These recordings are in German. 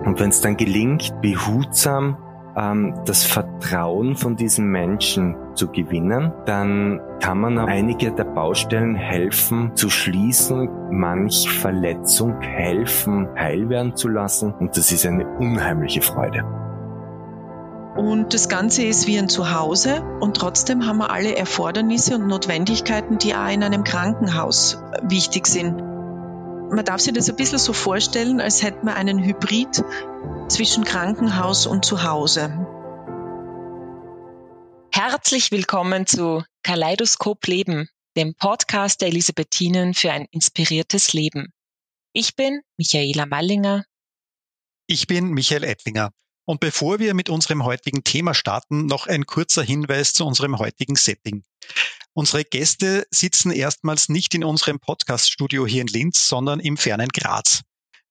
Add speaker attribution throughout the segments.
Speaker 1: Und wenn es dann gelingt, behutsam ähm, das Vertrauen von diesen Menschen zu gewinnen, dann kann man einige der Baustellen helfen zu schließen, manch Verletzung helfen, heil werden zu lassen. Und das ist eine unheimliche Freude.
Speaker 2: Und das Ganze ist wie ein Zuhause und trotzdem haben wir alle Erfordernisse und Notwendigkeiten, die auch in einem Krankenhaus wichtig sind. Man darf sich das ein bisschen so vorstellen, als hätte man einen Hybrid zwischen Krankenhaus und Zuhause.
Speaker 3: Herzlich willkommen zu Kaleidoskop Leben, dem Podcast der Elisabethinen für ein inspiriertes Leben. Ich bin Michaela Mallinger.
Speaker 4: Ich bin Michael Ettlinger. Und bevor wir mit unserem heutigen Thema starten, noch ein kurzer Hinweis zu unserem heutigen Setting. Unsere Gäste sitzen erstmals nicht in unserem Podcast-Studio hier in Linz, sondern im fernen Graz.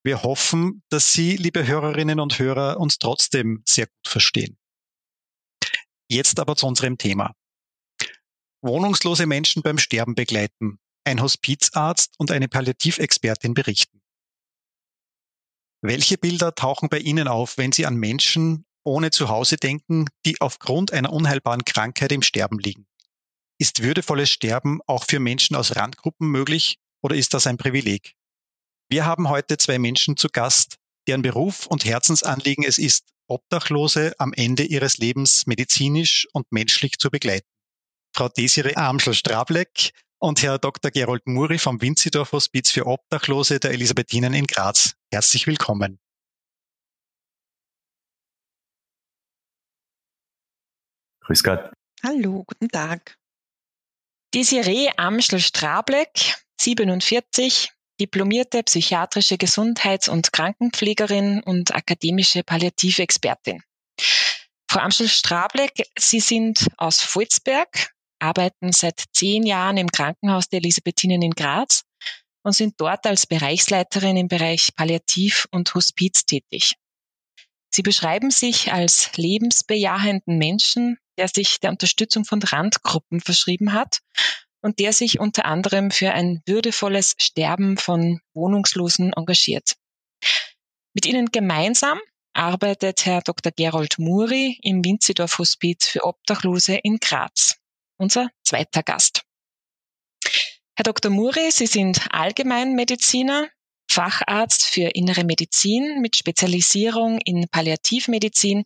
Speaker 4: Wir hoffen, dass Sie, liebe Hörerinnen und Hörer, uns trotzdem sehr gut verstehen. Jetzt aber zu unserem Thema. Wohnungslose Menschen beim Sterben begleiten. Ein Hospizarzt und eine Palliativexpertin berichten. Welche Bilder tauchen bei Ihnen auf, wenn Sie an Menschen ohne Zuhause denken, die aufgrund einer unheilbaren Krankheit im Sterben liegen? Ist würdevolles Sterben auch für Menschen aus Randgruppen möglich oder ist das ein Privileg? Wir haben heute zwei Menschen zu Gast, deren Beruf und Herzensanliegen es ist, Obdachlose am Ende ihres Lebens medizinisch und menschlich zu begleiten. Frau Desiree Amschel-Strableck und Herr Dr. Gerold Muri vom Winzidorf Hospiz für Obdachlose der Elisabethinen in Graz. Herzlich willkommen.
Speaker 1: Grüß Gott.
Speaker 2: Hallo, guten Tag.
Speaker 3: Desiree Amschel-Strableck, 47, diplomierte psychiatrische Gesundheits- und Krankenpflegerin und akademische Palliativexpertin. Frau Amschel-Strableck, Sie sind aus Volzberg, arbeiten seit zehn Jahren im Krankenhaus der Elisabethinen in Graz und sind dort als Bereichsleiterin im Bereich Palliativ und Hospiz tätig. Sie beschreiben sich als lebensbejahenden Menschen, der sich der Unterstützung von Randgruppen verschrieben hat und der sich unter anderem für ein würdevolles Sterben von Wohnungslosen engagiert. Mit ihnen gemeinsam arbeitet Herr Dr. Gerold Muri im Winzidorf Hospiz für Obdachlose in Graz unser zweiter Gast. Herr Dr. Muri, Sie sind Allgemeinmediziner, Facharzt für Innere Medizin mit Spezialisierung in Palliativmedizin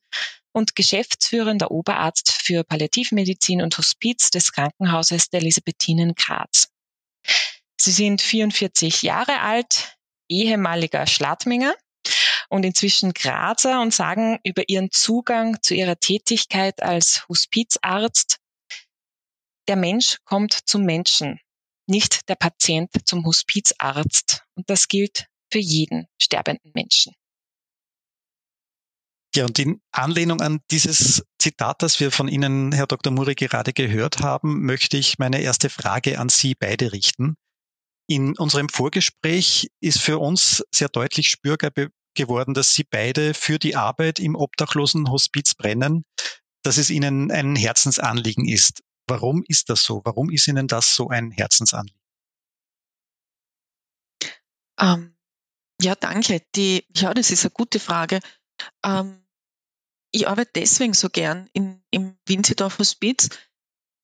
Speaker 3: und geschäftsführender Oberarzt für Palliativmedizin und Hospiz des Krankenhauses der Elisabethinen Graz. Sie sind 44 Jahre alt, ehemaliger Schladminger und inzwischen Grazer und sagen über ihren Zugang zu ihrer Tätigkeit als Hospizarzt, der Mensch kommt zum Menschen, nicht der Patient zum Hospizarzt. Und das gilt für jeden sterbenden Menschen.
Speaker 4: Ja, und in Anlehnung an dieses Zitat, das wir von Ihnen, Herr Dr. Muri, gerade gehört haben, möchte ich meine erste Frage an Sie beide richten. In unserem Vorgespräch ist für uns sehr deutlich spürbar geworden, dass Sie beide für die Arbeit im Obdachlosenhospiz brennen, dass es Ihnen ein Herzensanliegen ist. Warum ist das so? Warum ist Ihnen das so ein Herzensanliegen?
Speaker 2: Ähm, ja, danke. Die, ja, das ist eine gute Frage. Ähm, ich arbeite deswegen so gern in, im Winzidorf Hospiz.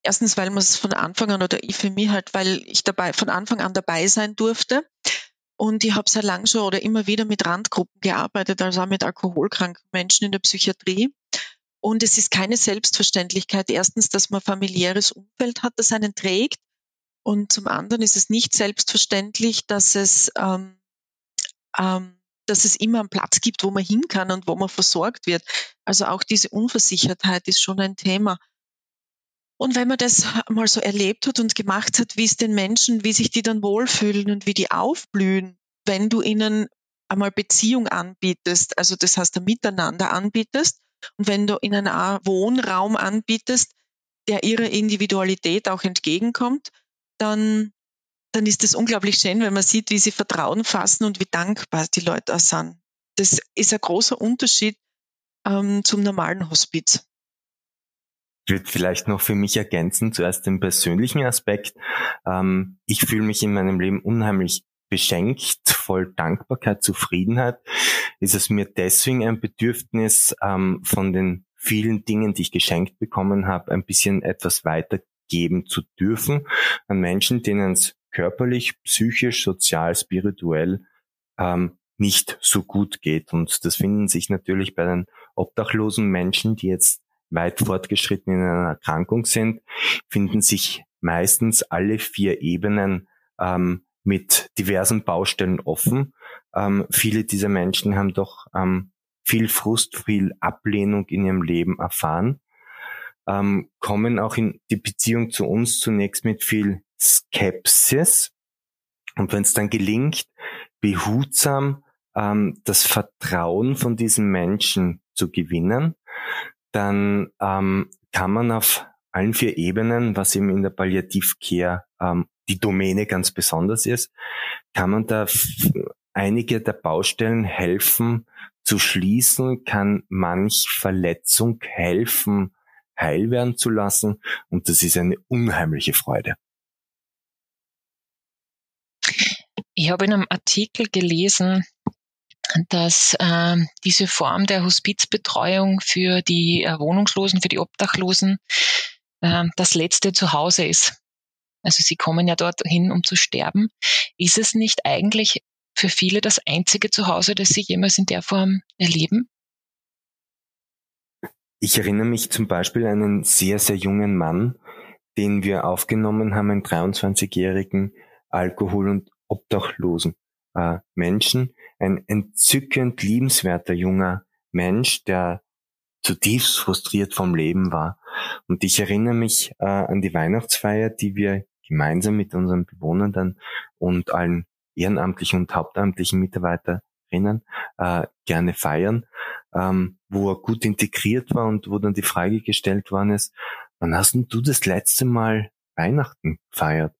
Speaker 2: Erstens, weil man es von Anfang an oder ich für mich halt, weil ich dabei von Anfang an dabei sein durfte. Und ich habe sehr lang schon oder immer wieder mit Randgruppen gearbeitet, also auch mit alkoholkranken Menschen in der Psychiatrie. Und es ist keine Selbstverständlichkeit. Erstens, dass man familiäres Umfeld hat, das einen trägt. Und zum anderen ist es nicht selbstverständlich, dass es, ähm, ähm, dass es immer einen Platz gibt, wo man hin kann und wo man versorgt wird. Also auch diese Unversichertheit ist schon ein Thema. Und wenn man das mal so erlebt hat und gemacht hat, wie es den Menschen, wie sich die dann wohlfühlen und wie die aufblühen, wenn du ihnen einmal Beziehung anbietest, also das heißt ein Miteinander anbietest und wenn du ihnen einen Wohnraum anbietest, der ihrer Individualität auch entgegenkommt, dann, dann ist es unglaublich schön, wenn man sieht, wie sie Vertrauen fassen und wie dankbar die Leute auch sind. Das ist ein großer Unterschied ähm, zum normalen Hospiz.
Speaker 1: Ich würde vielleicht noch für mich ergänzen, zuerst den persönlichen Aspekt. Ähm, ich fühle mich in meinem Leben unheimlich beschenkt, voll Dankbarkeit, Zufriedenheit. ist es mir deswegen ein Bedürfnis, ähm, von den vielen Dingen, die ich geschenkt bekommen habe, ein bisschen etwas weitergeben zu dürfen an Menschen, denen es körperlich, psychisch, sozial, spirituell ähm, nicht so gut geht. Und das finden sich natürlich bei den obdachlosen Menschen, die jetzt weit fortgeschritten in einer Erkrankung sind, finden sich meistens alle vier Ebenen ähm, mit diversen Baustellen offen. Ähm, viele dieser Menschen haben doch ähm, viel Frust, viel Ablehnung in ihrem Leben erfahren, ähm, kommen auch in die Beziehung zu uns zunächst mit viel Skepsis. Und wenn es dann gelingt, behutsam ähm, das Vertrauen von diesen Menschen zu gewinnen, dann ähm, kann man auf allen vier Ebenen, was eben in der Palliativcare ähm, die Domäne ganz besonders ist, kann man da einige der Baustellen helfen zu schließen, kann manch Verletzung helfen, heil werden zu lassen. Und das ist eine unheimliche Freude.
Speaker 3: Ich habe in einem Artikel gelesen, dass äh, diese Form der Hospizbetreuung für die äh, Wohnungslosen, für die Obdachlosen äh, das letzte Zuhause ist. Also sie kommen ja dort hin, um zu sterben. Ist es nicht eigentlich für viele das einzige Zuhause, das sie jemals in der Form erleben?
Speaker 1: Ich erinnere mich zum Beispiel an einen sehr, sehr jungen Mann, den wir aufgenommen haben, einen 23-jährigen Alkohol- und Obdachlosen äh, Menschen, ein entzückend liebenswerter junger Mensch, der zutiefst frustriert vom Leben war. Und ich erinnere mich äh, an die Weihnachtsfeier, die wir gemeinsam mit unseren Bewohnern dann und allen ehrenamtlichen und hauptamtlichen Mitarbeiterinnen äh, gerne feiern, ähm, wo er gut integriert war und wo dann die Frage gestellt worden ist, wann hast denn du das letzte Mal Weihnachten gefeiert?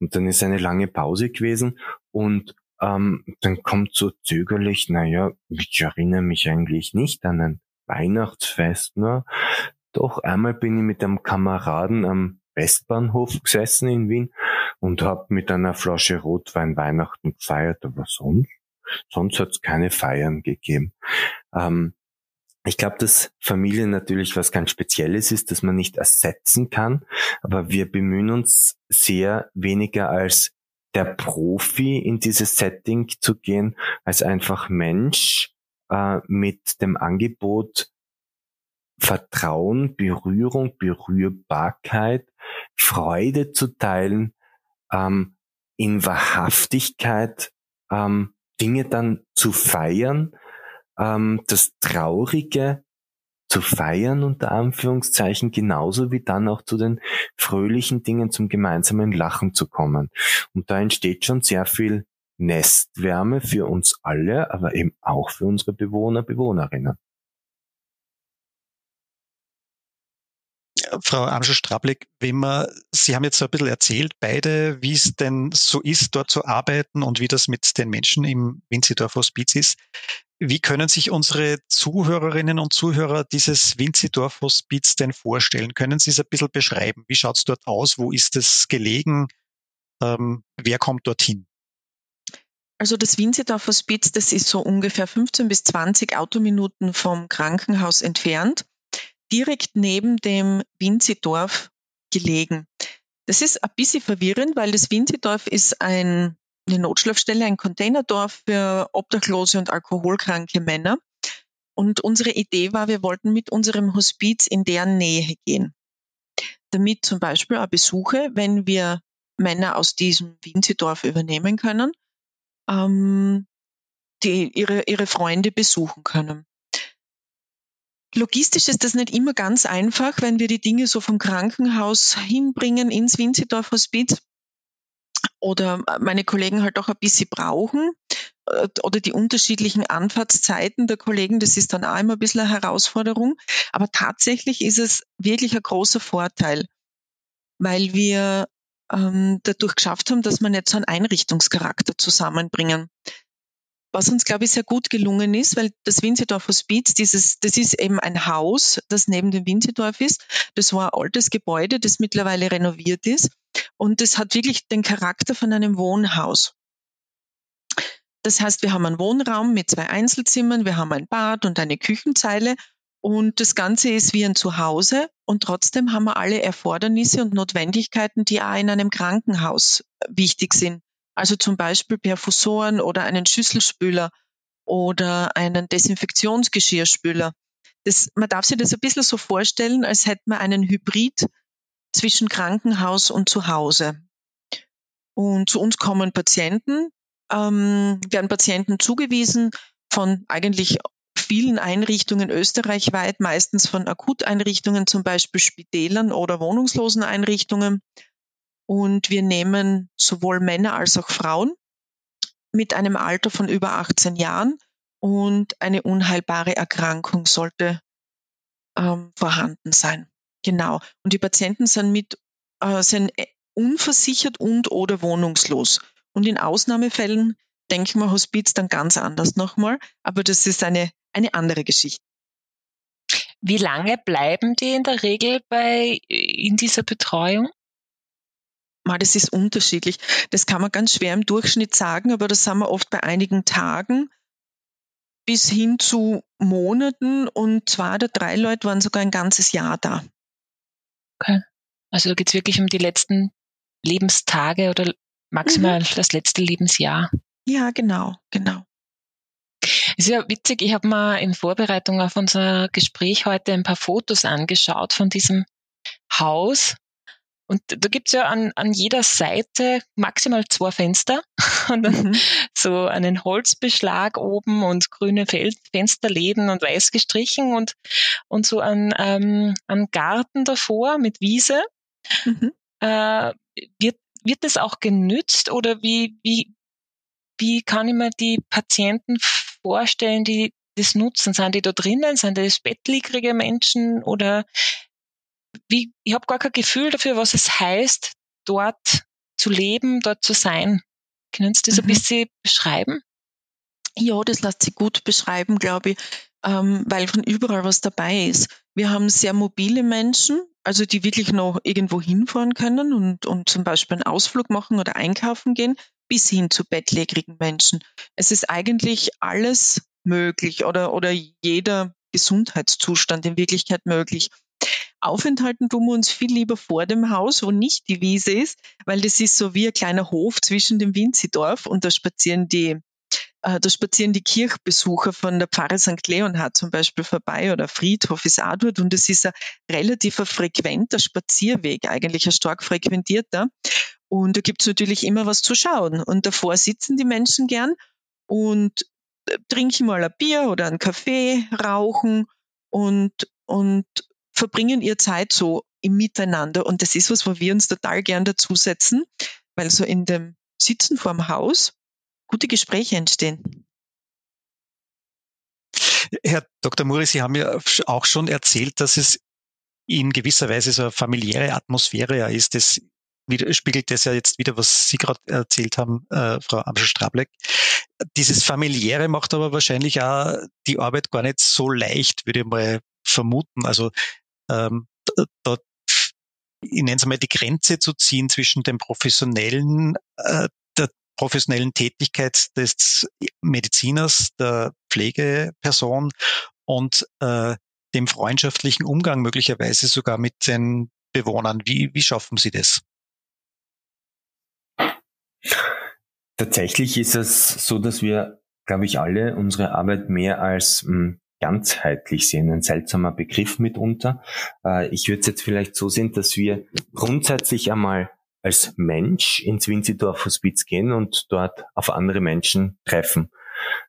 Speaker 1: Und dann ist eine lange Pause gewesen und ähm, dann kommt so zögerlich, naja, ich erinnere mich eigentlich nicht an ein Weihnachtsfest. Ne? Doch einmal bin ich mit einem Kameraden am Westbahnhof gesessen in Wien und habe mit einer Flasche Rotwein Weihnachten gefeiert, aber sonst, sonst hat es keine Feiern gegeben. Ähm, ich glaube, dass Familie natürlich was ganz Spezielles ist, das man nicht ersetzen kann, aber wir bemühen uns sehr weniger als der Profi in dieses Setting zu gehen, als einfach Mensch äh, mit dem Angebot Vertrauen, Berührung, Berührbarkeit, Freude zu teilen, ähm, in Wahrhaftigkeit ähm, Dinge dann zu feiern, ähm, das Traurige zu feiern, unter Anführungszeichen, genauso wie dann auch zu den fröhlichen Dingen zum gemeinsamen Lachen zu kommen. Und da entsteht schon sehr viel Nestwärme für uns alle, aber eben auch für unsere Bewohner, Bewohnerinnen.
Speaker 4: Frau Amschel-Strablik, wenn man, Sie haben jetzt so ein bisschen erzählt, beide, wie es denn so ist, dort zu arbeiten und wie das mit den Menschen im Winzidorf Hospiz ist. Wie können sich unsere Zuhörerinnen und Zuhörer dieses Winzidorf Hospiz denn vorstellen? Können Sie es ein bisschen beschreiben? Wie schaut es dort aus? Wo ist es gelegen? Ähm, wer kommt dorthin?
Speaker 2: Also das Winzidorf Hospiz, das ist so ungefähr 15 bis 20 Autominuten vom Krankenhaus entfernt direkt neben dem Winzidorf gelegen. Das ist ein bisschen verwirrend, weil das Winzidorf ist ein, eine Notschlafstelle, ein Containerdorf für obdachlose und alkoholkranke Männer. Und unsere Idee war, wir wollten mit unserem Hospiz in deren Nähe gehen. Damit zum Beispiel auch Besuche, wenn wir Männer aus diesem Winzidorf übernehmen können, ähm, die ihre, ihre Freunde besuchen können. Logistisch ist das nicht immer ganz einfach, wenn wir die Dinge so vom Krankenhaus hinbringen ins Winzidorf Hospiz oder meine Kollegen halt auch ein bisschen brauchen äh, oder die unterschiedlichen Anfahrtszeiten der Kollegen, das ist dann auch immer ein bisschen eine Herausforderung. Aber tatsächlich ist es wirklich ein großer Vorteil, weil wir ähm, dadurch geschafft haben, dass wir nicht so einen Einrichtungscharakter zusammenbringen was uns, glaube ich, sehr gut gelungen ist, weil das Winzedorf Hospiz, dieses, das ist eben ein Haus, das neben dem Winzedorf ist. Das war ein altes Gebäude, das mittlerweile renoviert ist. Und das hat wirklich den Charakter von einem Wohnhaus. Das heißt, wir haben einen Wohnraum mit zwei Einzelzimmern, wir haben ein Bad und eine Küchenzeile und das Ganze ist wie ein Zuhause und trotzdem haben wir alle Erfordernisse und Notwendigkeiten, die auch in einem Krankenhaus wichtig sind. Also zum Beispiel Perfusoren oder einen Schüsselspüler oder einen Desinfektionsgeschirrspüler. Das, man darf sich das ein bisschen so vorstellen, als hätte man einen Hybrid zwischen Krankenhaus und Zuhause. Und zu uns kommen Patienten, ähm, werden Patienten zugewiesen von eigentlich vielen Einrichtungen österreichweit, meistens von Akuteinrichtungen, zum Beispiel Spitälern oder Wohnungsloseneinrichtungen. Und wir nehmen sowohl Männer als auch Frauen mit einem Alter von über 18 Jahren und eine unheilbare Erkrankung sollte ähm, vorhanden sein. Genau. Und die Patienten sind mit äh, sind unversichert und oder wohnungslos. Und in Ausnahmefällen denken wir Hospiz dann ganz anders nochmal, aber das ist eine, eine andere Geschichte.
Speaker 3: Wie lange bleiben die in der Regel bei in dieser Betreuung?
Speaker 2: Mal, das ist unterschiedlich. Das kann man ganz schwer im Durchschnitt sagen, aber das haben wir oft bei einigen Tagen bis hin zu Monaten und zwei oder drei Leute waren sogar ein ganzes Jahr da.
Speaker 3: Okay. Also da geht es wirklich um die letzten Lebenstage oder maximal mhm. das letzte Lebensjahr.
Speaker 2: Ja, genau, genau.
Speaker 3: Es ist ja witzig, ich habe mal in Vorbereitung auf unser Gespräch heute ein paar Fotos angeschaut von diesem Haus und da gibt's ja an, an jeder Seite maximal zwei Fenster und dann mhm. so einen Holzbeschlag oben und grüne Fel Fensterläden und weiß gestrichen und, und so ein, ähm, ein Garten davor mit Wiese. Mhm. Äh, wird, wird das auch genützt oder wie, wie, wie kann ich mir die Patienten vorstellen, die das nutzen? Sind die da drinnen? Sind das bettlägerige Menschen oder wie, ich habe gar kein Gefühl dafür, was es heißt, dort zu leben, dort zu sein. Können Sie das mhm. ein bisschen beschreiben?
Speaker 2: Ja, das lässt sich gut beschreiben, glaube ich, ähm, weil von überall was dabei ist. Wir haben sehr mobile Menschen, also die wirklich noch irgendwo hinfahren können und, und zum Beispiel einen Ausflug machen oder einkaufen gehen, bis hin zu bettlägerigen Menschen. Es ist eigentlich alles möglich oder, oder jeder Gesundheitszustand in Wirklichkeit möglich. Aufenthalten tun wir uns viel lieber vor dem Haus, wo nicht die Wiese ist, weil das ist so wie ein kleiner Hof zwischen dem Winzidorf und da spazieren die äh, da spazieren die Kirchbesucher von der Pfarre St. Leonhard zum Beispiel vorbei oder Friedhof ist auch dort und es ist ein relativ frequenter Spazierweg, eigentlich ein stark frequentierter. Und da gibt's natürlich immer was zu schauen. Und davor sitzen die Menschen gern und äh, trinken mal ein Bier oder einen Kaffee, rauchen und, und verbringen ihr Zeit so im Miteinander. Und das ist was, wo wir uns total gern dazusetzen, weil so in dem Sitzen vorm Haus gute Gespräche entstehen.
Speaker 4: Herr Dr. Muri, Sie haben ja auch schon erzählt, dass es in gewisser Weise so eine familiäre Atmosphäre ja ist. Das spiegelt das ja jetzt wieder, was Sie gerade erzählt haben, äh, Frau Amschel-Strableck. Dieses familiäre macht aber wahrscheinlich auch die Arbeit gar nicht so leicht, würde ich mal vermuten. Also ähm, dort ich nenne es mal die Grenze zu ziehen zwischen dem professionellen, äh, der professionellen Tätigkeit des Mediziners, der Pflegeperson und äh, dem freundschaftlichen Umgang möglicherweise sogar mit den Bewohnern. Wie, wie schaffen Sie das?
Speaker 1: Tatsächlich ist es so, dass wir, glaube ich, alle unsere Arbeit mehr als mh, hm, ganzheitlich sehen, ein seltsamer Begriff mitunter. Äh, ich würde es jetzt vielleicht so sehen, dass wir grundsätzlich einmal als Mensch ins Winzidorf Hospiz gehen und dort auf andere Menschen treffen.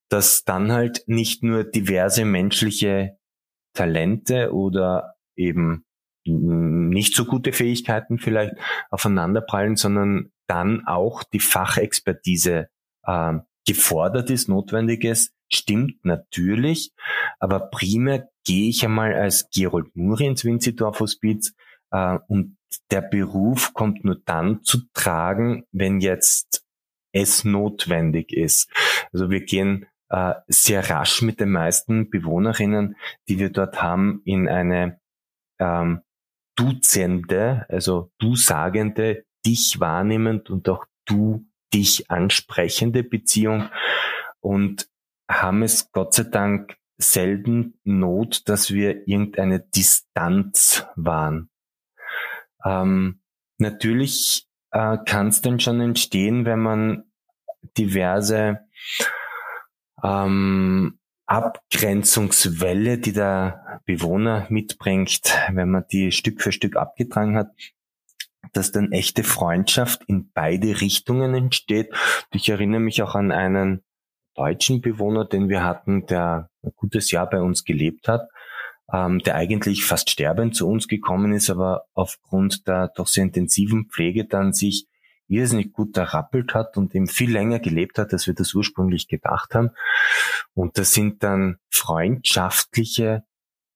Speaker 1: Dass dann halt nicht nur diverse menschliche Talente oder eben nicht so gute Fähigkeiten vielleicht aufeinanderprallen, sondern dann auch die Fachexpertise äh, gefordert ist, notwendig ist, stimmt natürlich, aber primär gehe ich einmal als Gerold Muri ins Winzidorf Hospiz äh, und der Beruf kommt nur dann zu tragen, wenn jetzt es notwendig ist. Also wir gehen äh, sehr rasch mit den meisten Bewohnerinnen, die wir dort haben, in eine ähm, duzende, also du sagende, dich wahrnehmend und auch du dich ansprechende Beziehung und haben es Gott sei Dank selten Not, dass wir irgendeine Distanz waren. Ähm, natürlich äh, kann es dann schon entstehen, wenn man diverse ähm, Abgrenzungswelle, die der Bewohner mitbringt, wenn man die Stück für Stück abgetragen hat, dass dann echte Freundschaft in beide Richtungen entsteht. Ich erinnere mich auch an einen deutschen Bewohner, den wir hatten, der ein gutes Jahr bei uns gelebt hat, ähm, der eigentlich fast sterbend zu uns gekommen ist, aber aufgrund der doch sehr intensiven Pflege dann sich irrsinnig gut errappelt hat und eben viel länger gelebt hat, als wir das ursprünglich gedacht haben. Und da sind dann freundschaftliche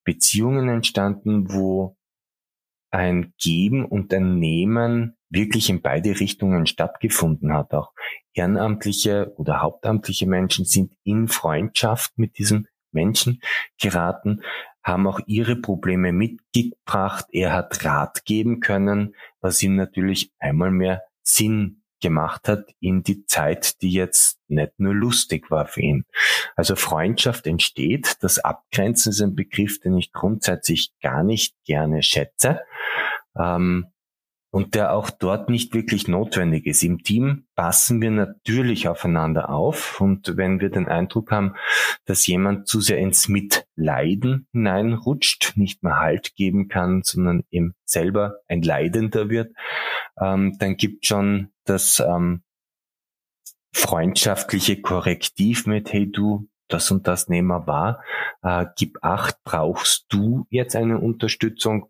Speaker 1: Beziehungen entstanden, wo ein Geben und ein Nehmen wirklich in beide Richtungen stattgefunden hat. Auch ehrenamtliche oder hauptamtliche Menschen sind in Freundschaft mit diesem Menschen geraten, haben auch ihre Probleme mitgebracht. Er hat Rat geben können, was ihm natürlich einmal mehr Sinn gemacht hat in die Zeit, die jetzt nicht nur lustig war für ihn. Also Freundschaft entsteht. Das Abgrenzen ist ein Begriff, den ich grundsätzlich gar nicht gerne schätze. Ähm, und der auch dort nicht wirklich notwendig ist. Im Team passen wir natürlich aufeinander auf und wenn wir den Eindruck haben, dass jemand zu sehr ins Mitleiden hineinrutscht, nicht mehr Halt geben kann, sondern eben selber ein Leidender wird, ähm, dann gibt schon das ähm, freundschaftliche Korrektiv mit, hey du, das und das nehmen wir wahr, äh, gib acht, brauchst du jetzt eine Unterstützung?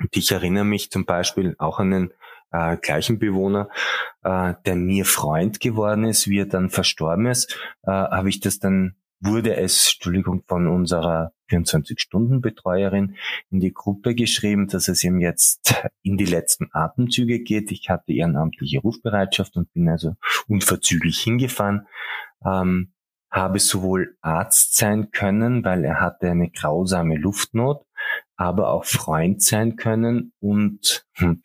Speaker 1: Und ich erinnere mich zum Beispiel auch an den äh, gleichen Bewohner, äh, der mir Freund geworden ist, wie er dann verstorben ist, äh, habe ich das dann, wurde es, Entschuldigung, von unserer 24-Stunden-Betreuerin in die Gruppe geschrieben, dass es ihm jetzt in die letzten Atemzüge geht. Ich hatte ehrenamtliche Rufbereitschaft und bin also unverzüglich hingefahren. Ähm, habe sowohl Arzt sein können, weil er hatte eine grausame Luftnot, aber auch Freund sein können und hm,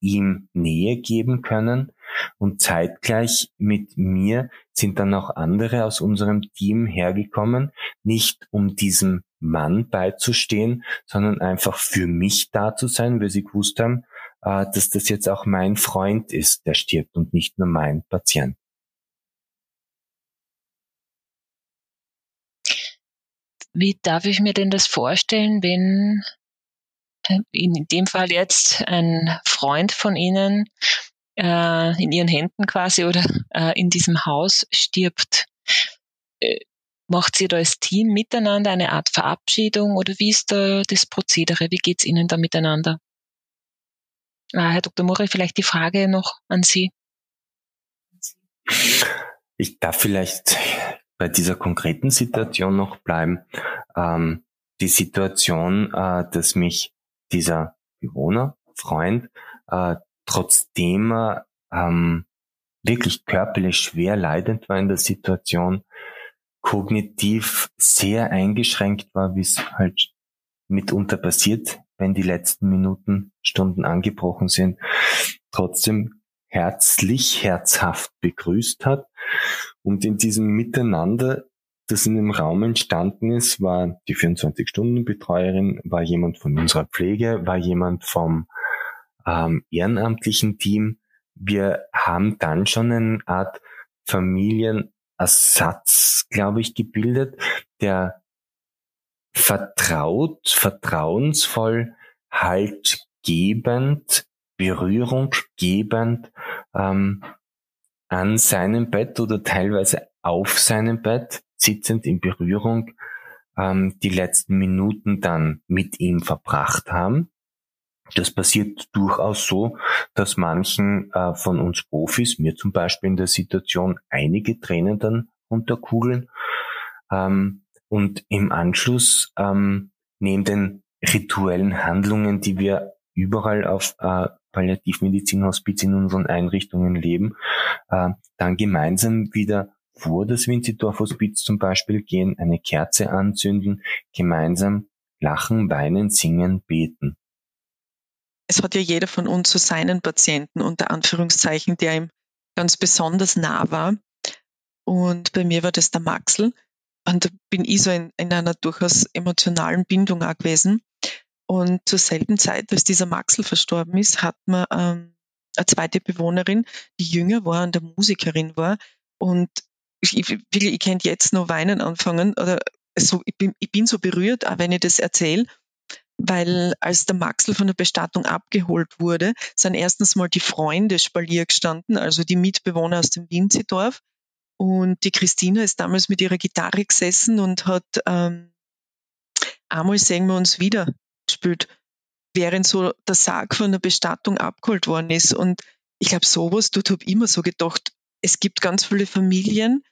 Speaker 1: ihm Nähe geben können. Und zeitgleich mit mir sind dann auch andere aus unserem Team hergekommen, nicht um diesem Mann beizustehen, sondern einfach für mich da zu sein, weil sie gewusst haben, äh, dass das jetzt auch mein Freund ist, der stirbt und nicht nur mein Patient.
Speaker 3: Wie darf ich mir denn das vorstellen, wenn in dem Fall jetzt ein Freund von Ihnen äh, in Ihren Händen quasi oder äh, in diesem Haus stirbt? Äh, macht Sie da als Team miteinander eine Art Verabschiedung oder wie ist da das Prozedere? Wie geht's Ihnen da miteinander? Ah, Herr Dr. Murray, vielleicht die Frage noch an Sie.
Speaker 1: Ich darf vielleicht bei dieser konkreten Situation noch bleiben. Ähm, die Situation, äh, dass mich dieser Bewohner, Freund, äh, trotzdem er ähm, wirklich körperlich schwer leidend war in der Situation, kognitiv sehr eingeschränkt war, wie es halt mitunter passiert, wenn die letzten Minuten, Stunden angebrochen sind, trotzdem herzlich, herzhaft begrüßt hat. Und in diesem Miteinander, das in dem Raum entstanden ist, war die 24-Stunden-Betreuerin, war jemand von unserer Pflege, war jemand vom ähm, ehrenamtlichen Team. Wir haben dann schon eine Art Familienersatz, glaube ich, gebildet, der vertraut, vertrauensvoll, haltgebend Berührung gebend ähm, an seinem Bett oder teilweise auf seinem Bett, sitzend in Berührung, ähm, die letzten Minuten dann mit ihm verbracht haben. Das passiert durchaus so, dass manchen äh, von uns Profis, mir zum Beispiel in der Situation, einige Tränen dann unterkugeln. Ähm, und im Anschluss ähm, neben den rituellen Handlungen, die wir überall auf äh, Palliativmedizinhospiz in unseren Einrichtungen leben, äh, dann gemeinsam wieder vor das Winzidorf Hospiz zum Beispiel gehen, eine Kerze anzünden, gemeinsam lachen, weinen, singen, beten.
Speaker 2: Es hat ja jeder von uns so seinen Patienten unter Anführungszeichen, der ihm ganz besonders nah war. Und bei mir war das der Maxel. Und da bin ich so in, in einer durchaus emotionalen Bindung auch gewesen. Und zur selben Zeit, als dieser Maxel verstorben ist, hat man ähm, eine zweite Bewohnerin, die jünger war und eine Musikerin war. Und ich, ich, ich könnte jetzt noch weinen anfangen. Oder so, ich, bin, ich bin so berührt, auch wenn ich das erzähle weil als der Maxel von der Bestattung abgeholt wurde, sind erstens mal die Freunde Spalier gestanden, also die Mitbewohner aus dem Winzidorf. Und die Christina ist damals mit ihrer Gitarre gesessen und hat ähm, einmal sehen wir uns wieder gespielt, während so der Sarg von der Bestattung abgeholt worden ist. Und ich glaube, sowas, dort habe immer so gedacht, es gibt ganz viele Familien,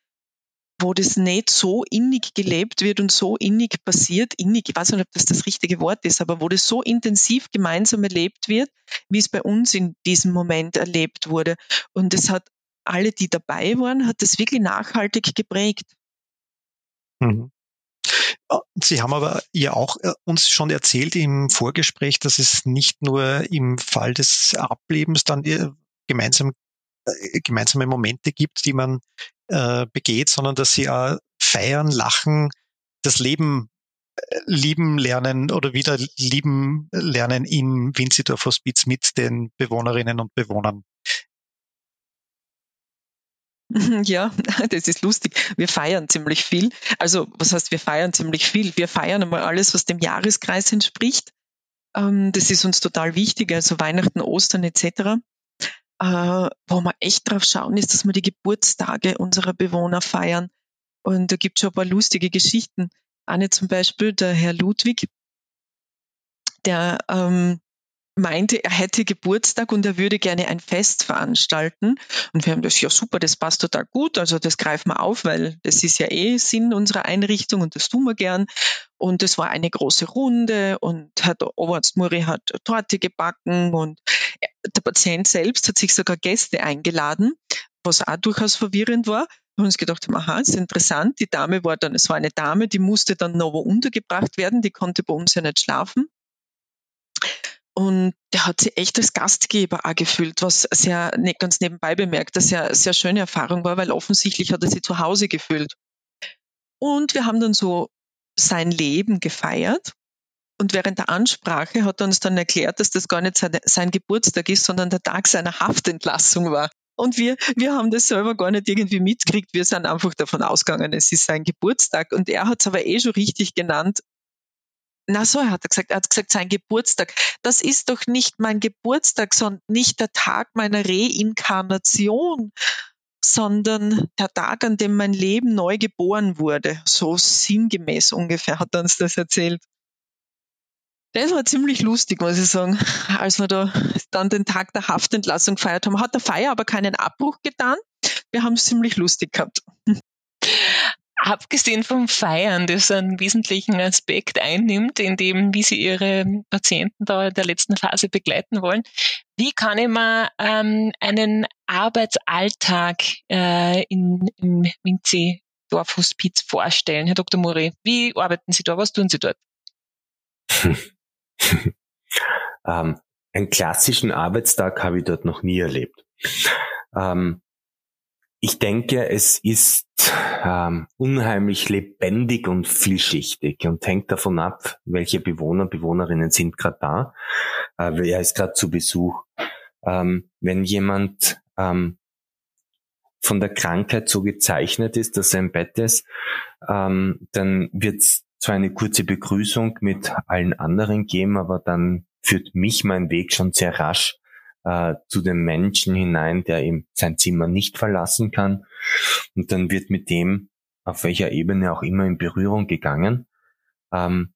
Speaker 2: wo das nicht so innig gelebt wird und so innig passiert, innig, ich weiß nicht, ob das das richtige Wort ist, aber wo das so intensiv gemeinsam erlebt wird, wie es bei uns in diesem Moment erlebt wurde. Und es hat alle, die dabei waren, hat das wirklich nachhaltig geprägt.
Speaker 4: Mhm. Sie haben aber ja auch äh, uns schon erzählt im Vorgespräch, dass es nicht nur im Fall des Ablebens dann äh, gemeinsam, äh, gemeinsame Momente gibt, die man begeht, sondern dass sie auch feiern, lachen, das Leben lieben lernen oder wieder lieben lernen im Winzidorf Hospiz mit den Bewohnerinnen und Bewohnern.
Speaker 2: Ja, das ist lustig. Wir feiern ziemlich viel. Also, was heißt, wir feiern ziemlich viel? Wir feiern einmal alles, was dem Jahreskreis entspricht. Ähm, das ist uns total wichtig, also Weihnachten, Ostern etc. Äh, wo wir echt drauf schauen, ist, dass wir die Geburtstage unserer Bewohner feiern. Und da gibt es schon ein paar lustige Geschichten. Eine zum Beispiel, der Herr Ludwig, der ähm, meinte, er hätte Geburtstag und er würde gerne ein Fest veranstalten. Und wir haben das, ja super, das passt total gut, also das greifen wir auf, weil das ist ja eh Sinn unserer Einrichtung und das tun wir gern. Und es war eine große Runde und Herr Oberarzt Muri hat Torte gebacken und der Patient selbst hat sich sogar Gäste eingeladen, was auch durchaus verwirrend war. Wir haben uns gedacht, aha, ist interessant. Die Dame war dann, es war eine Dame, die musste dann noch wo untergebracht werden, die konnte bei uns ja nicht schlafen. Und der hat sich echt als Gastgeber auch gefühlt, was sehr ganz nebenbei bemerkt, dass ja sehr schöne Erfahrung war, weil offensichtlich hat er sich zu Hause gefühlt. Und wir haben dann so sein Leben gefeiert. Und während der Ansprache hat er uns dann erklärt, dass das gar nicht sein, sein Geburtstag ist, sondern der Tag seiner Haftentlassung war. Und wir, wir haben das selber gar nicht irgendwie mitgekriegt. Wir sind einfach davon ausgegangen, es ist sein Geburtstag. Und er hat es aber eh schon richtig genannt. Na so, hat er gesagt. Er hat gesagt, sein Geburtstag. Das ist doch nicht mein Geburtstag, sondern nicht der Tag meiner Reinkarnation, sondern der Tag, an dem mein Leben neu geboren wurde. So sinngemäß ungefähr hat er uns das erzählt. Das war ziemlich lustig, muss ich sagen, als wir da dann den Tag der Haftentlassung gefeiert haben. Hat der Feier aber keinen Abbruch getan. Wir haben es ziemlich lustig gehabt.
Speaker 3: Abgesehen vom Feiern, das einen wesentlichen Aspekt einnimmt, in dem, wie Sie Ihre Patienten da in der letzten Phase begleiten wollen, wie kann ich mir ähm, einen Arbeitsalltag äh, in, im Winzi Dorfhospiz vorstellen, Herr Dr. Muri? Wie arbeiten Sie da? Was tun Sie dort?
Speaker 1: ähm, einen klassischen Arbeitstag habe ich dort noch nie erlebt. Ähm, ich denke, es ist ähm, unheimlich lebendig und vielschichtig und hängt davon ab, welche Bewohner, Bewohnerinnen sind gerade da, äh, wer ist gerade zu Besuch. Ähm, wenn jemand ähm, von der Krankheit so gezeichnet ist, dass er im Bett ist, ähm, dann wird es zwar eine kurze Begrüßung mit allen anderen geben, aber dann führt mich mein Weg schon sehr rasch äh, zu dem Menschen hinein, der eben sein Zimmer nicht verlassen kann. Und dann wird mit dem, auf welcher Ebene auch immer, in Berührung gegangen. Ähm,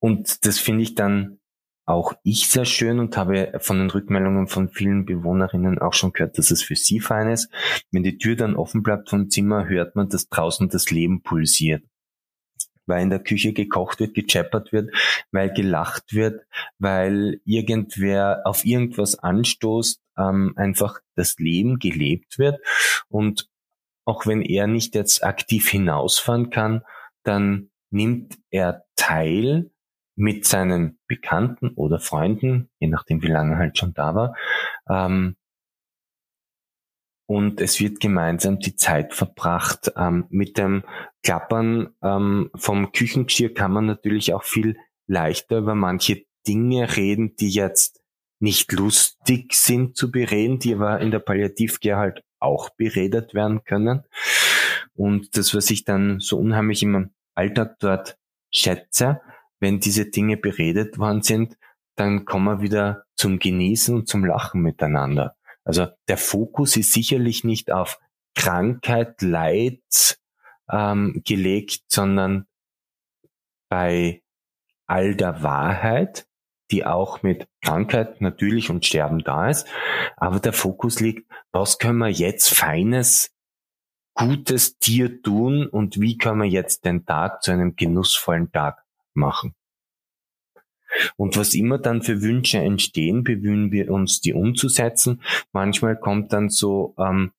Speaker 1: und das finde ich dann auch ich sehr schön und habe von den Rückmeldungen von vielen Bewohnerinnen auch schon gehört, dass es für sie fein ist. Wenn die Tür dann offen bleibt vom Zimmer, hört man, dass draußen das Leben pulsiert weil in der Küche gekocht wird, gechappert wird, weil gelacht wird, weil irgendwer auf irgendwas anstoßt, ähm, einfach das Leben gelebt wird. Und auch wenn er nicht jetzt aktiv hinausfahren kann, dann nimmt er teil mit seinen Bekannten oder Freunden, je nachdem wie lange er halt schon da war, ähm, und es wird gemeinsam die Zeit verbracht. Ähm, mit dem Klappern ähm, vom Küchengeschirr kann man natürlich auch viel leichter über manche Dinge reden, die jetzt nicht lustig sind zu bereden, die aber in der Palliativcare halt auch beredet werden können. Und das, was ich dann so unheimlich im Alltag dort schätze, wenn diese Dinge beredet worden sind, dann kommen wir wieder zum Genießen und zum Lachen miteinander. Also der Fokus ist sicherlich nicht auf Krankheit, Leid ähm, gelegt, sondern bei all der Wahrheit, die auch mit Krankheit natürlich und Sterben da ist. Aber der Fokus liegt, was können wir jetzt Feines, Gutes dir tun und wie können wir jetzt den Tag zu einem genussvollen Tag machen. Und was immer dann für Wünsche entstehen, bemühen wir uns, die umzusetzen. Manchmal kommt dann so ähm,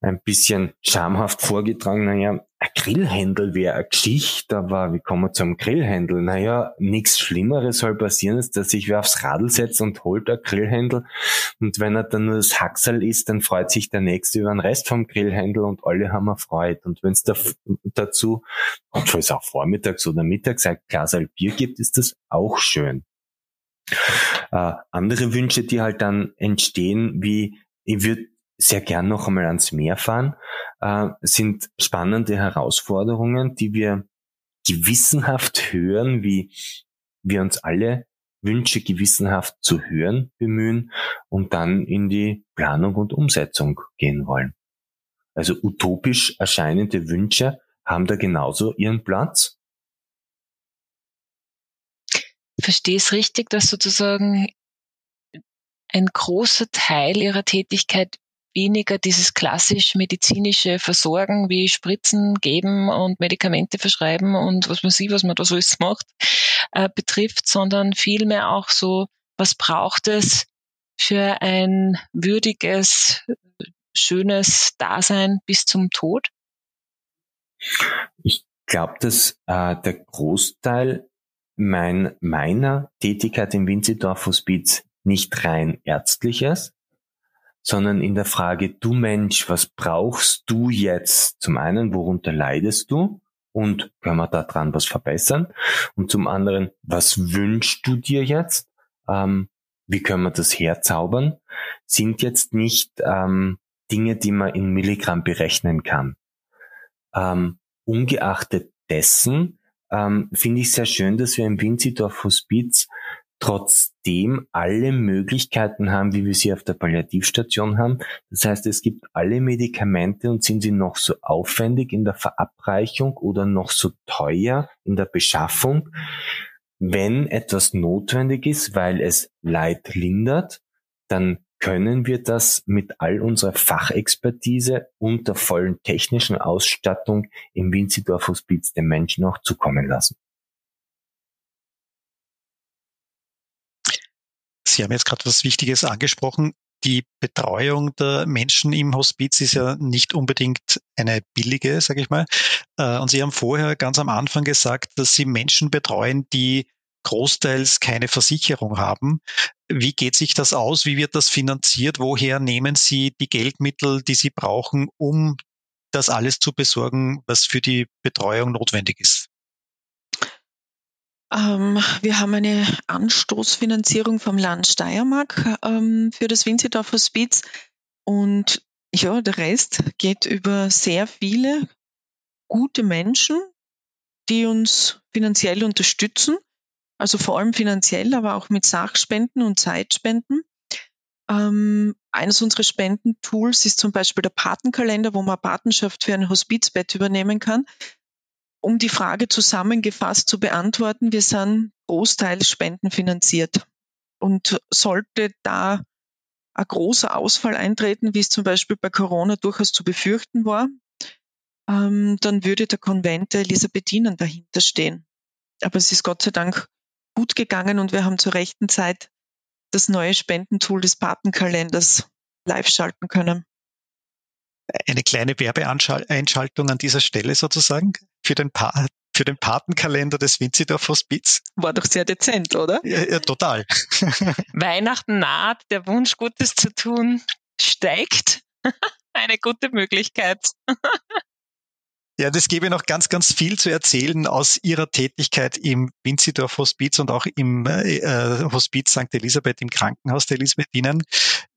Speaker 1: ein bisschen schamhaft vorgetragen, naja, ein Grillhändel wäre eine Geschichte, aber wie kommen wir zum Grillhändel? Naja, nichts Schlimmeres soll passieren, als dass ich wer aufs Radl setze und holt ein Grillhändel. Und wenn er dann nur das Haxel isst, dann freut sich der Nächste über den Rest vom Grillhändel und alle haben erfreut. Und wenn es da, dazu, obwohl es auch vormittags oder mittags ein Glas Bier gibt, ist das auch schön. Äh, andere Wünsche, die halt dann entstehen, wie ich würde sehr gern noch einmal ans Meer fahren, äh, sind spannende Herausforderungen, die wir gewissenhaft hören, wie wir uns alle Wünsche gewissenhaft zu hören bemühen und dann in die Planung und Umsetzung gehen wollen. Also utopisch erscheinende Wünsche haben da genauso ihren Platz.
Speaker 3: Verstehe es richtig, dass sozusagen ein großer Teil ihrer Tätigkeit weniger dieses klassisch medizinische Versorgen wie Spritzen geben und Medikamente verschreiben und was man sieht, was man da so alles macht, äh, betrifft, sondern vielmehr auch so, was braucht es für ein würdiges, schönes Dasein bis zum Tod?
Speaker 1: Ich glaube, dass äh, der Großteil mein, meiner Tätigkeit im Winzidorf Hospiz nicht rein ärztliches, sondern in der Frage, du Mensch, was brauchst du jetzt? Zum einen, worunter leidest du? Und können wir daran was verbessern? Und zum anderen, was wünschst du dir jetzt? Ähm, wie können wir das herzaubern? Sind jetzt nicht ähm, Dinge, die man in Milligramm berechnen kann. Ähm, ungeachtet dessen ähm, finde ich sehr schön, dass wir im Winzidorf Hospiz trotzdem alle Möglichkeiten haben, wie wir sie auf der Palliativstation haben. Das heißt, es gibt alle Medikamente und sind sie noch so aufwendig in der Verabreichung oder noch so teuer in der Beschaffung. Wenn etwas notwendig ist, weil es Leid lindert, dann können wir das mit all unserer Fachexpertise und der vollen technischen Ausstattung im Winzidorf Hospiz den Menschen auch zukommen lassen.
Speaker 4: Sie haben jetzt gerade was Wichtiges angesprochen. Die Betreuung der Menschen im Hospiz ist ja nicht unbedingt eine billige, sage ich mal. Äh, und Sie haben vorher ganz am Anfang gesagt, dass Sie Menschen betreuen, die großteils keine Versicherung haben. Wie geht sich das aus? Wie wird das finanziert? Woher nehmen Sie die Geldmittel, die Sie brauchen, um das alles zu besorgen, was für die Betreuung notwendig ist?
Speaker 2: Ähm, wir haben eine Anstoßfinanzierung vom Land Steiermark ähm, für das Winzidorf Hospiz. Und ja, der Rest geht über sehr viele gute Menschen, die uns finanziell unterstützen, also vor allem finanziell, aber auch mit Sachspenden und Zeitspenden. Ähm, eines unserer Spendentools ist zum Beispiel der Patenkalender, wo man Patenschaft für ein Hospizbett übernehmen kann um die Frage zusammengefasst zu beantworten, wir sind großteils spendenfinanziert. Und sollte da ein großer Ausfall eintreten, wie es zum Beispiel bei Corona durchaus zu befürchten war, ähm, dann würde der Konvent der Elisabethinen dahinter stehen. Aber es ist Gott sei Dank gut gegangen und wir haben zur rechten Zeit das neue Spendentool des Patenkalenders live schalten können
Speaker 4: eine kleine Werbeeinschaltung an dieser Stelle sozusagen für den, pa für den Patenkalender des Winzidorf Hospiz.
Speaker 2: War doch sehr dezent, oder?
Speaker 4: Ja, ja total.
Speaker 3: Weihnachten naht, der Wunsch, Gutes zu tun, steigt. Eine gute Möglichkeit.
Speaker 4: Ja, das gebe noch ganz, ganz viel zu erzählen aus Ihrer Tätigkeit im Winzidorf Hospiz und auch im äh, äh Hospiz St. Elisabeth im Krankenhaus der Elisabethinen.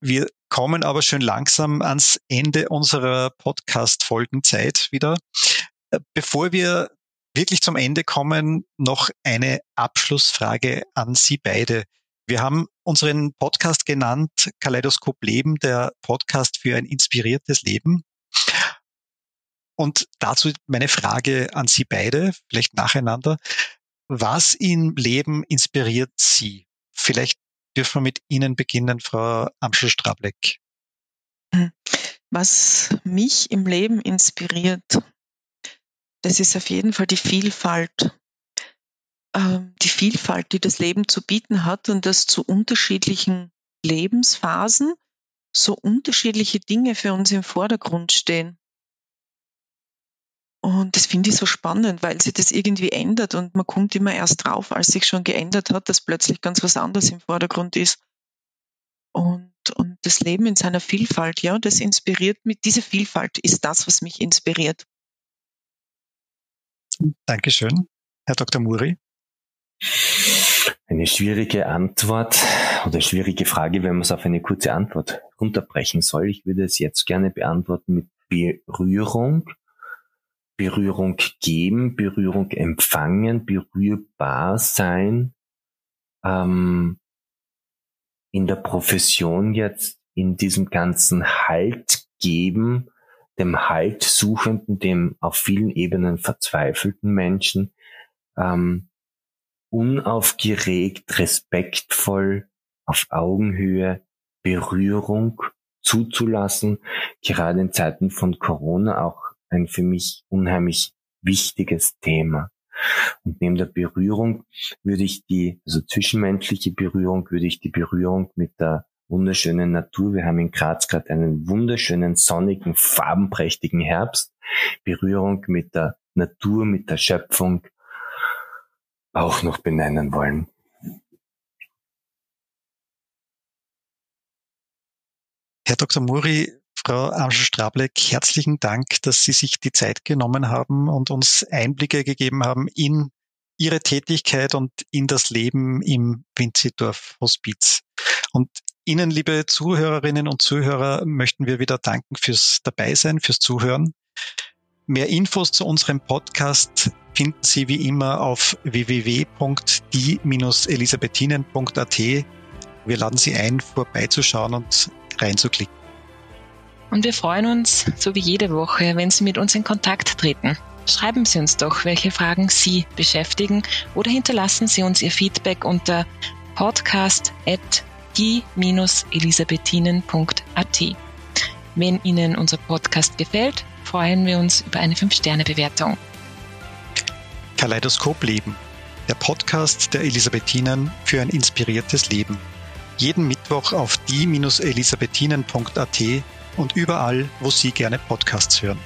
Speaker 4: Wir kommen aber schon langsam ans Ende unserer Podcast-Folgenzeit wieder. Äh, bevor wir wirklich zum Ende kommen, noch eine Abschlussfrage an Sie beide. Wir haben unseren Podcast genannt Kaleidoskop Leben, der Podcast für ein inspiriertes Leben. Und dazu meine Frage an Sie beide, vielleicht nacheinander. Was im Leben inspiriert Sie? Vielleicht dürfen wir mit Ihnen beginnen, Frau Amschel-Strableck.
Speaker 2: Was mich im Leben inspiriert, das ist auf jeden Fall die Vielfalt. Ähm, die Vielfalt, die das Leben zu bieten hat und dass zu unterschiedlichen Lebensphasen so unterschiedliche Dinge für uns im Vordergrund stehen. Und das finde ich so spannend, weil sich das irgendwie ändert und man kommt immer erst drauf, als sich schon geändert hat, dass plötzlich ganz was anderes im Vordergrund ist. Und, und das Leben in seiner Vielfalt, ja, das inspiriert mich. Diese Vielfalt ist das, was mich inspiriert.
Speaker 4: Dankeschön. Herr Dr. Muri.
Speaker 1: Eine schwierige Antwort oder schwierige Frage, wenn man es auf eine kurze Antwort runterbrechen soll. Ich würde es jetzt gerne beantworten mit Berührung Berührung geben, Berührung empfangen, berührbar sein. Ähm, in der Profession jetzt in diesem ganzen Halt geben, dem Halt suchenden, dem auf vielen Ebenen verzweifelten Menschen, ähm, unaufgeregt, respektvoll, auf Augenhöhe, Berührung zuzulassen, gerade in Zeiten von Corona auch ein für mich unheimlich wichtiges Thema. Und neben der Berührung würde ich die, also zwischenmenschliche Berührung, würde ich die Berührung mit der wunderschönen Natur, wir haben in Graz gerade einen wunderschönen, sonnigen, farbenprächtigen Herbst, Berührung mit der Natur, mit der Schöpfung auch noch benennen wollen.
Speaker 4: Herr Dr. Muri, Frau Amschel-Strableck, herzlichen Dank, dass Sie sich die Zeit genommen haben und uns Einblicke gegeben haben in Ihre Tätigkeit und in das Leben im Winzidorf Hospiz. Und Ihnen, liebe Zuhörerinnen und Zuhörer, möchten wir wieder danken fürs Dabeisein, fürs Zuhören. Mehr Infos zu unserem Podcast finden Sie wie immer auf www.die-elisabethinen.at. Wir laden Sie ein, vorbeizuschauen und reinzuklicken.
Speaker 3: Und wir freuen uns, so wie jede Woche, wenn Sie mit uns in Kontakt treten. Schreiben Sie uns doch, welche Fragen Sie beschäftigen oder hinterlassen Sie uns Ihr Feedback unter podcast.die-elisabethinen.at. Wenn Ihnen unser Podcast gefällt, freuen wir uns über eine 5-Sterne-Bewertung.
Speaker 4: Kaleidoskop Leben, der Podcast der Elisabethinen für ein inspiriertes Leben. Jeden Mittwoch auf die-elisabethinen.at und überall, wo Sie gerne Podcasts hören.